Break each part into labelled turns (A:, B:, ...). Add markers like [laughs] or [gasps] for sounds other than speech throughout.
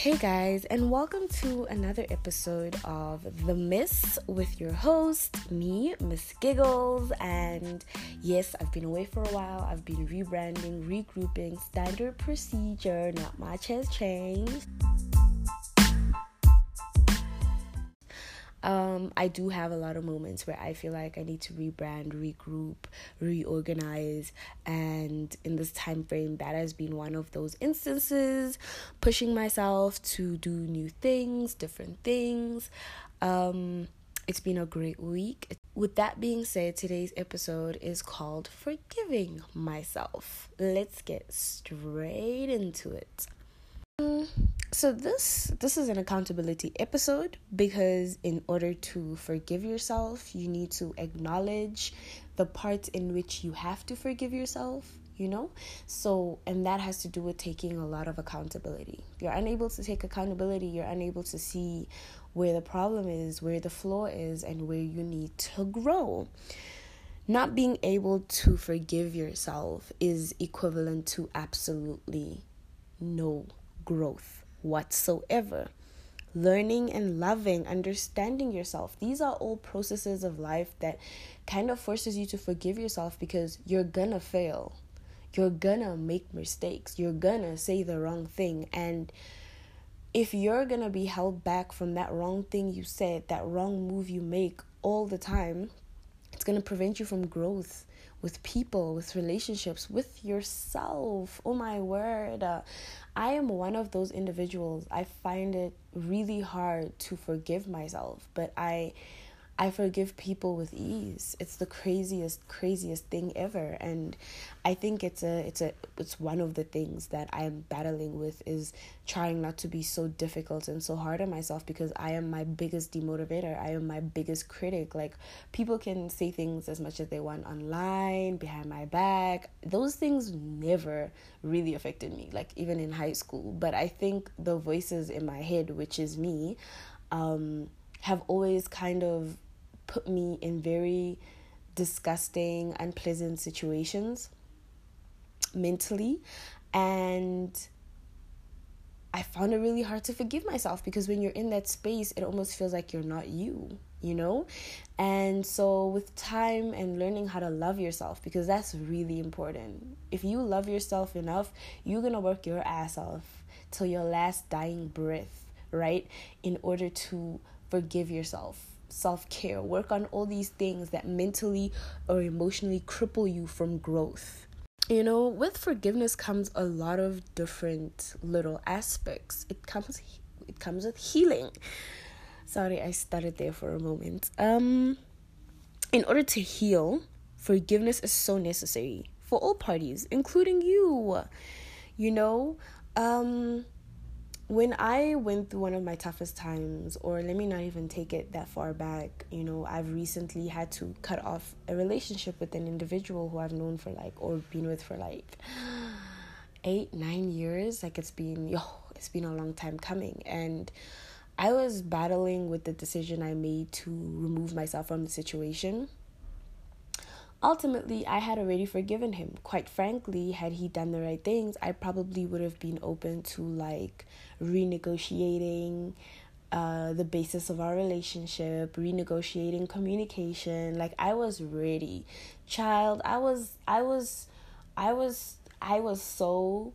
A: Hey guys, and welcome to another episode of The Miss with your host, me, Miss Giggles. And yes, I've been away for a while. I've been rebranding, regrouping, standard procedure, not much has changed. Um, I do have a lot of moments where I feel like I need to rebrand, regroup, reorganize, and in this time frame, that has been one of those instances. Pushing myself to do new things, different things. Um, it's been a great week. With that being said, today's episode is called Forgiving Myself. Let's get straight into it. So this this is an accountability episode because in order to forgive yourself, you need to acknowledge the parts in which you have to forgive yourself, you know? So and that has to do with taking a lot of accountability. If you're unable to take accountability, you're unable to see where the problem is, where the flaw is and where you need to grow. Not being able to forgive yourself is equivalent to absolutely no growth whatsoever. Learning and loving, understanding yourself. These are all processes of life that kind of forces you to forgive yourself because you're gonna fail. You're gonna make mistakes. You're gonna say the wrong thing. And if you're gonna be held back from that wrong thing you said, that wrong move you make all the time, it's gonna prevent you from growth with people, with relationships, with yourself. Oh my word. Uh, I am one of those individuals. I find it really hard to forgive myself, but I I forgive people with ease. It's the craziest, craziest thing ever. And I think it's a it's a it's one of the things that I am battling with is trying not to be so difficult and so hard on myself because I am my biggest demotivator. I am my biggest critic. Like people can say things as much as they want online, behind my back. Those things never really affected me, like even in high school. But I think the voices in my head, which is me, um, have always kind of put me in very disgusting, unpleasant situations mentally. And I found it really hard to forgive myself because when you're in that space, it almost feels like you're not you, you know? And so, with time and learning how to love yourself, because that's really important. If you love yourself enough, you're gonna work your ass off till your last dying breath, right? In order to forgive yourself self care, work on all these things that mentally or emotionally cripple you from growth. You know, with forgiveness comes a lot of different little aspects. It comes it comes with healing. Sorry, I started there for a moment. Um in order to heal, forgiveness is so necessary for all parties, including you. You know, um when I went through one of my toughest times, or let me not even take it that far back, you know, I've recently had to cut off a relationship with an individual who I've known for like, or been with for like [gasps] eight, nine years. Like it's been, yo, it's been a long time coming. And I was battling with the decision I made to remove myself from the situation ultimately I had already forgiven him. Quite frankly, had he done the right things, I probably would have been open to like renegotiating uh, the basis of our relationship, renegotiating communication. Like I was ready. Child, I was I was I was I was so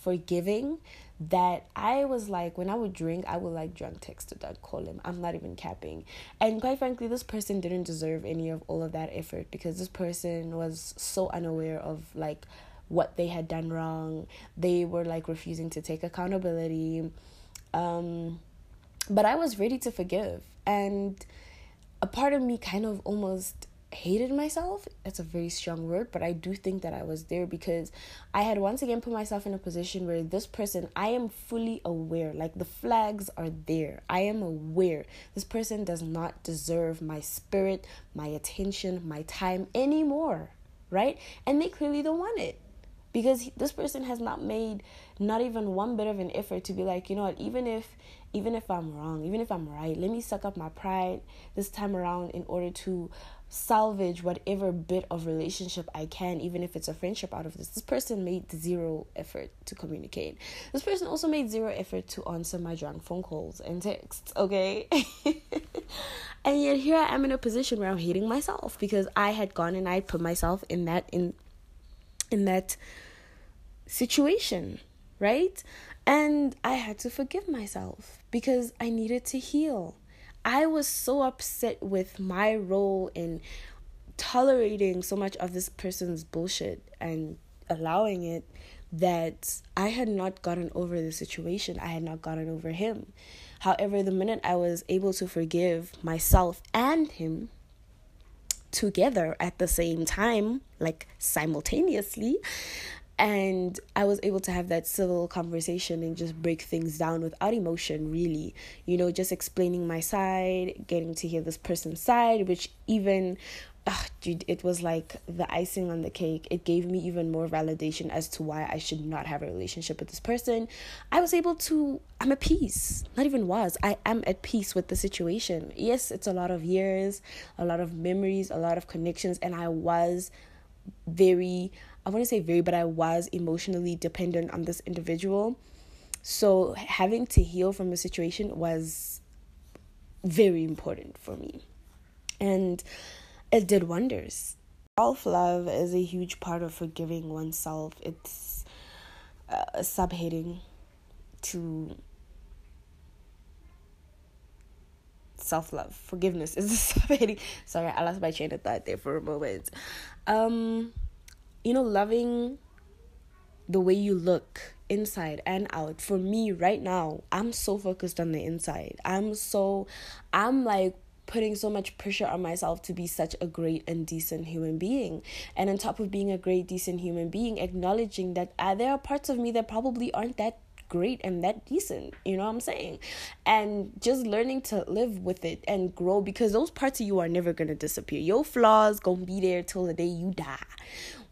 A: forgiving that I was like, when I would drink, I would like drunk text to Doug, call him. I'm not even capping. And quite frankly, this person didn't deserve any of all of that effort because this person was so unaware of like what they had done wrong. They were like refusing to take accountability. Um, but I was ready to forgive. And a part of me kind of almost hated myself. That's a very strong word, but I do think that I was there because I had once again put myself in a position where this person, I am fully aware, like the flags are there. I am aware this person does not deserve my spirit, my attention, my time anymore, right? And they clearly don't want it because this person has not made not even one bit of an effort to be like you know what even if even if i'm wrong even if i'm right let me suck up my pride this time around in order to salvage whatever bit of relationship I can, even if it's a friendship out of this. This person made zero effort to communicate. This person also made zero effort to answer my drunk phone calls and texts, okay? [laughs] and yet here I am in a position where I'm hating myself because I had gone and I put myself in that in in that situation, right? And I had to forgive myself because I needed to heal. I was so upset with my role in tolerating so much of this person's bullshit and allowing it that I had not gotten over the situation. I had not gotten over him. However, the minute I was able to forgive myself and him together at the same time, like simultaneously, and I was able to have that civil conversation and just break things down without emotion, really. You know, just explaining my side, getting to hear this person's side, which even Ugh, dude, it was like the icing on the cake. It gave me even more validation as to why I should not have a relationship with this person. I was able to, I'm at peace. Not even was, I am at peace with the situation. Yes, it's a lot of years, a lot of memories, a lot of connections, and I was very I to say very, but I was emotionally dependent on this individual. So having to heal from the situation was very important for me. And it did wonders. Self love is a huge part of forgiving oneself. It's uh, subheading to self love. Forgiveness is [laughs] a subheading. Sorry, I lost my train of thought there for a moment. Um, you know, loving the way you look inside and out. For me right now, I'm so focused on the inside. I'm so I'm like putting so much pressure on myself to be such a great and decent human being. And on top of being a great, decent human being, acknowledging that uh, there are parts of me that probably aren't that great and that decent you know what i'm saying and just learning to live with it and grow because those parts of you are never gonna disappear your flaws gonna be there till the day you die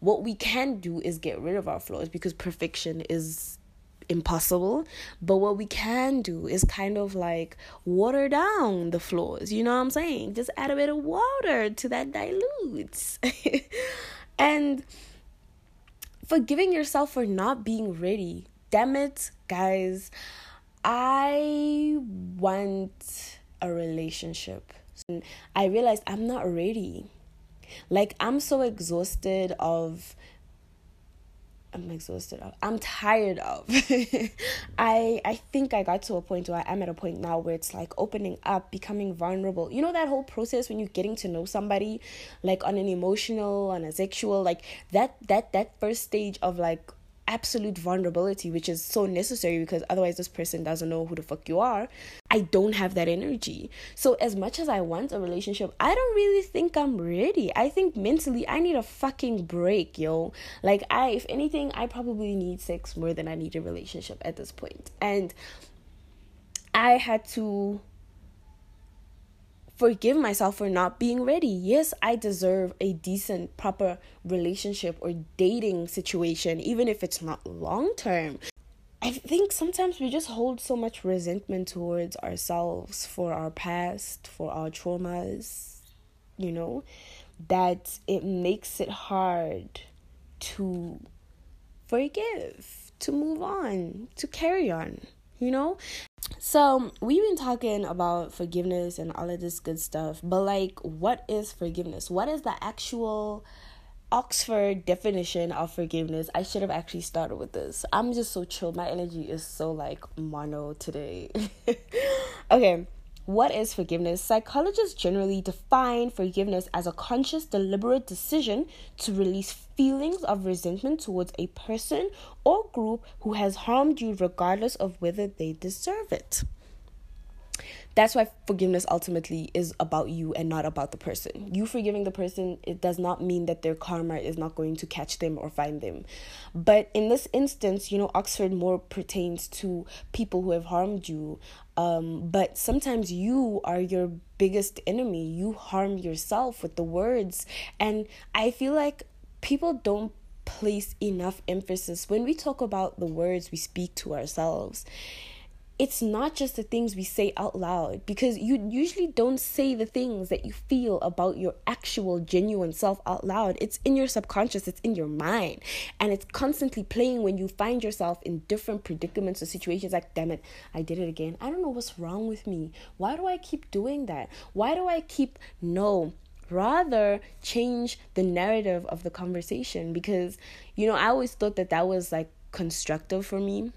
A: what we can do is get rid of our flaws because perfection is impossible. But what we can do is kind of like water down the flaws. You know what i'm saying? Just add a bit of water to that dilutes. [laughs] And forgiving yourself for not being ready. Damn it guys. I want a relationship. I realized i'm not ready like I'm so exhausted of I'm exhausted of. I'm tired of. [laughs] I I think I got to a point where I'm at a point now where it's like opening up, becoming vulnerable. You know that whole process when you're getting to know somebody like on an emotional, on a sexual, like that that that first stage of like absolute vulnerability, which is so necessary because otherwise this person doesn't know who the fuck you are. I don't have that energy. So, as much as I want a relationship, I don't really think I'm ready. I think mentally I need a fucking break, yo. Like, I, if anything, I probably need sex more than I need a relationship at this point. And I had to forgive myself for not being ready. Yes, I deserve a decent, proper relationship or dating situation, even if it's not long term. I think sometimes we just hold so much resentment towards ourselves for our past, for our traumas, you know, that it makes it hard to forgive, to move on, to carry on, you know? So, we've been talking about forgiveness and all of this good stuff, but like, what is forgiveness? What is the actual Oxford definition of forgiveness? I should have actually started with this. I'm just so chill. My energy is so like mono today. [laughs] okay, what is forgiveness? Psychologists generally define forgiveness as a conscious, deliberate decision to release feelings of resentment towards a person or group who has harmed you, regardless of whether they deserve it that's why forgiveness ultimately is about you and not about the person. You forgiving the person, it does not mean that their karma is not going to catch them or find them. But in this instance, you know, Oxford more pertains to people who have harmed you. Um, but sometimes you are your biggest enemy. You harm yourself with the words. And I feel like people don't place enough emphasis when we talk about the words we speak to ourselves it's not just the things we say out loud because you usually don't say the things that you feel about your actual genuine self out loud. It's in your subconscious, it's in your mind, and it's constantly playing when you find yourself in different predicaments or situations like, damn it, I did it again. I don't know what's wrong with me. Why do I keep doing that? Why do I keep no? rather change the narrative of the conversation because you know i always thought that that was like constructive for me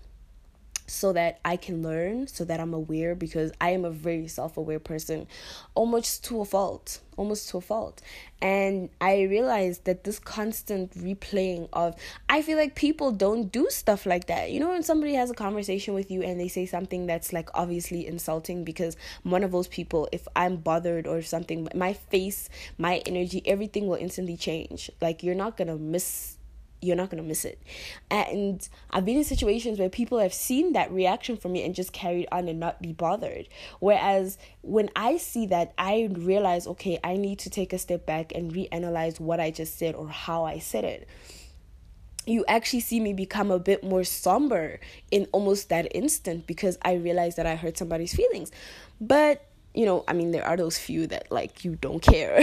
A: so that I can learn, so that I'm aware because I am a very self aware person, almost to a fault, almost to a fault. And I realized that this constant replaying of, I feel like people don't do stuff like that. You know, when somebody has a conversation with you and they say something that's like obviously insulting, because one of those people, if I'm bothered or something, my face, my energy, everything will instantly change. Like, you're not gonna miss you're not going to miss it. And I've been in situations where people have seen that reaction from me and just carried on and not be bothered. Whereas when I see that, I realize, okay, I need to take a step back and reanalyze what I just said or how I said it. You actually see me become a bit more somber in almost that instant because I realize that I hurt somebody's feelings. But, you know, I mean, there are those few that like you don't care.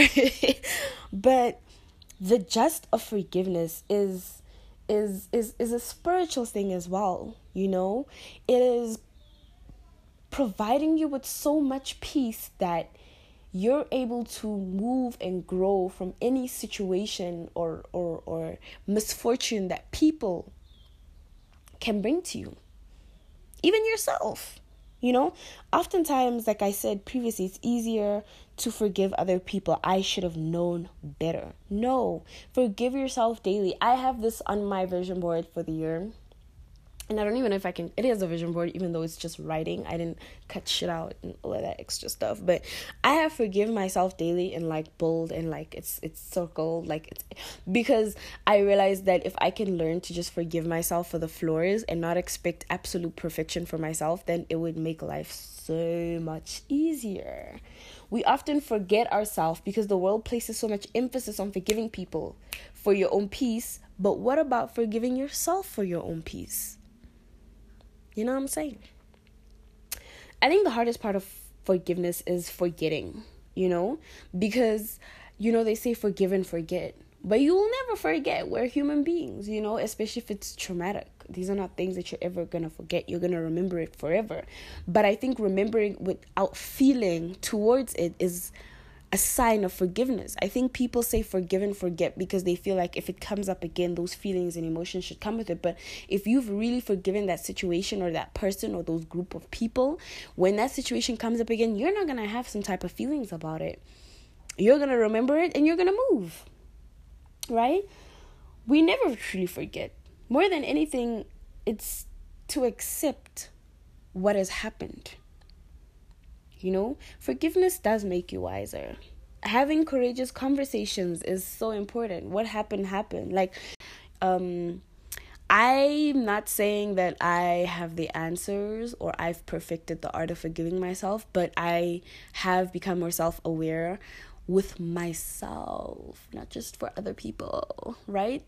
A: [laughs] but the just of forgiveness is is is is a spiritual thing as well you know? It is providing you with so much peace that you're able to move and grow from any situation or or or misfortune that people can bring to you. Even yourself you know, oftentimes, like I said previously, it's easier to forgive other people. I should have known better. No, forgive yourself daily. I have this on my vision board for the year and I don't even know if I can. It is a vision board, even though it's just writing. I didn't cut shit out and all of that extra stuff. But I have forgive myself daily in like bold and like it's it's circled like it's because I realized that if I can learn to just forgive myself for the flaws and not expect absolute perfection for myself, then it would make life so much easier. We often forget ourselves because the world places so much emphasis on forgiving people for your own peace. But what about forgiving yourself for your own peace? You know what I'm saying? I think the hardest part of forgiveness is forgetting, you know? Because, you know, they say forgive and forget. But you will never forget. We're human beings, you know, especially if it's traumatic. These are not things that you're ever going to forget. You're going to remember it forever. But I think remembering without feeling towards it is a sign of forgiveness. I think people say forgive and forget because they feel like if it comes up again, those feelings and emotions should come with it. But if you've really forgiven that situation or that person or those group of people, when that situation comes up again, you're not going to have some type of feelings about it. You're going to remember it and you're going to move. Right? We never truly forget. More than anything, it's to accept what has happened you know, forgiveness does make you wiser. Having courageous conversations is so important. What happened, happened. Like, um, I'm not saying that I have the answers or I've perfected the art of forgiving myself, but I have become more self aware with myself, not just for other people, right?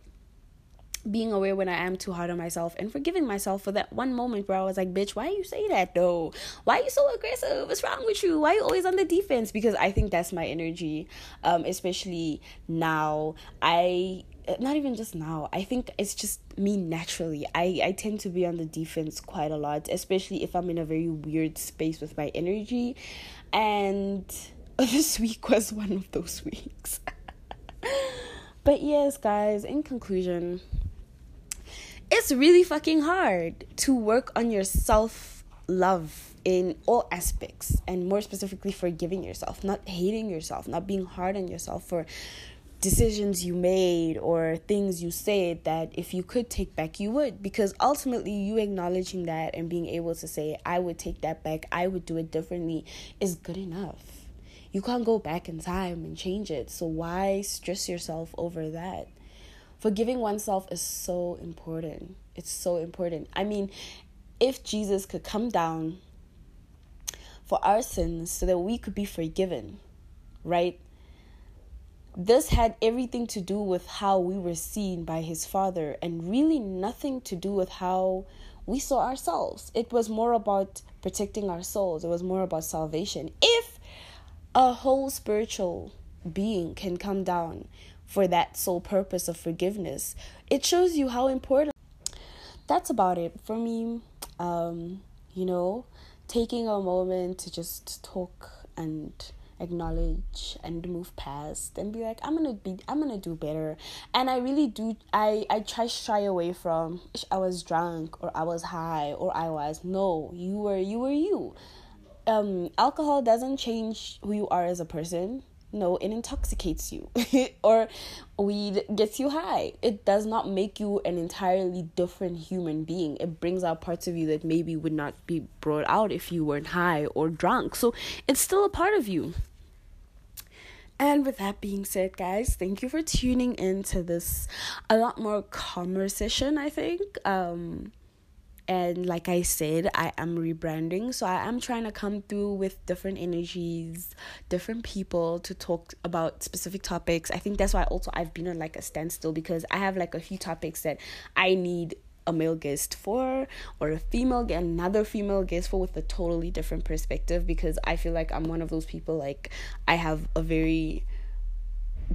A: Being aware when I am too hard on myself and forgiving myself for that one moment where I was like, bitch, why you say that though? Why are you so aggressive? What's wrong with you? Why are you always on the defense? Because I think that's my energy, um, especially now. I not even just now i think it's just me naturally i i tend to be on the defense quite a lot especially if i'm in a very weird space with my energy and [laughs] this week was one of those [laughs] weeks [laughs] but yes guys in conclusion it's really fucking hard to work on your self love in all aspects and more specifically forgiving yourself, not hating yourself, not being hard on yourself for decisions you made or things you said that if you could take back you would because ultimately you acknowledging that and being able to say I would take that back, I would do it differently is good enough. You can't go back in time and change it. So why stress yourself over that? Forgiving oneself is so important. It's so important. I mean, if Jesus could come down for our sins so that we could be forgiven, right? This had everything to do with how we were seen by his father and really nothing to do with how we saw ourselves. It was more about protecting our souls, it was more about salvation. If a whole spiritual being can come down for that sole purpose of forgiveness, it shows you how important. That's about it for me. Um, you know, taking a moment to just talk and acknowledge and move past and be like i'm gonna be i'm gonna do better and i really do i i try shy away from i was drunk or i was high or i was no you were you were you um alcohol doesn't change who you are as a person no it intoxicates you [laughs] or weed gets you high. It does not make you an entirely different human being. It brings out parts of you that maybe would not be brought out if you weren't high or drunk. So it's still a part of you. And with that being said, guys, thank you for tuning in to this a lot more calmer session, I think. Um, and like I said, I am rebranding. So I am trying to come through with different energies, different people to talk about specific topics. I think that's why also I've been on like a standstill because I have like a few topics that I need a male guest for or a female another female guest for with a totally different perspective because I feel like I'm one of those people like I have a very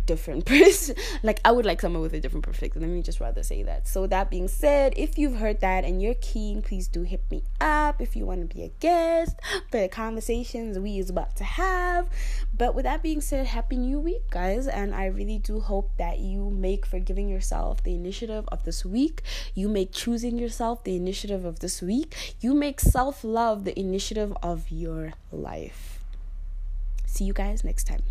A: different [laughs] person like i would like someone with a different perspective. Let me just rather say that. So that being said if you've heard that and you're keen please do hit me up if you want to be a guest for [gasps] the conversations we is about to have. But with that being said happy new week guys and i really do hope that you make forgiving yourself the initiative of this week. You make choosing yourself the initiative of this week. You make self-love the initiative of your life. See you guys next time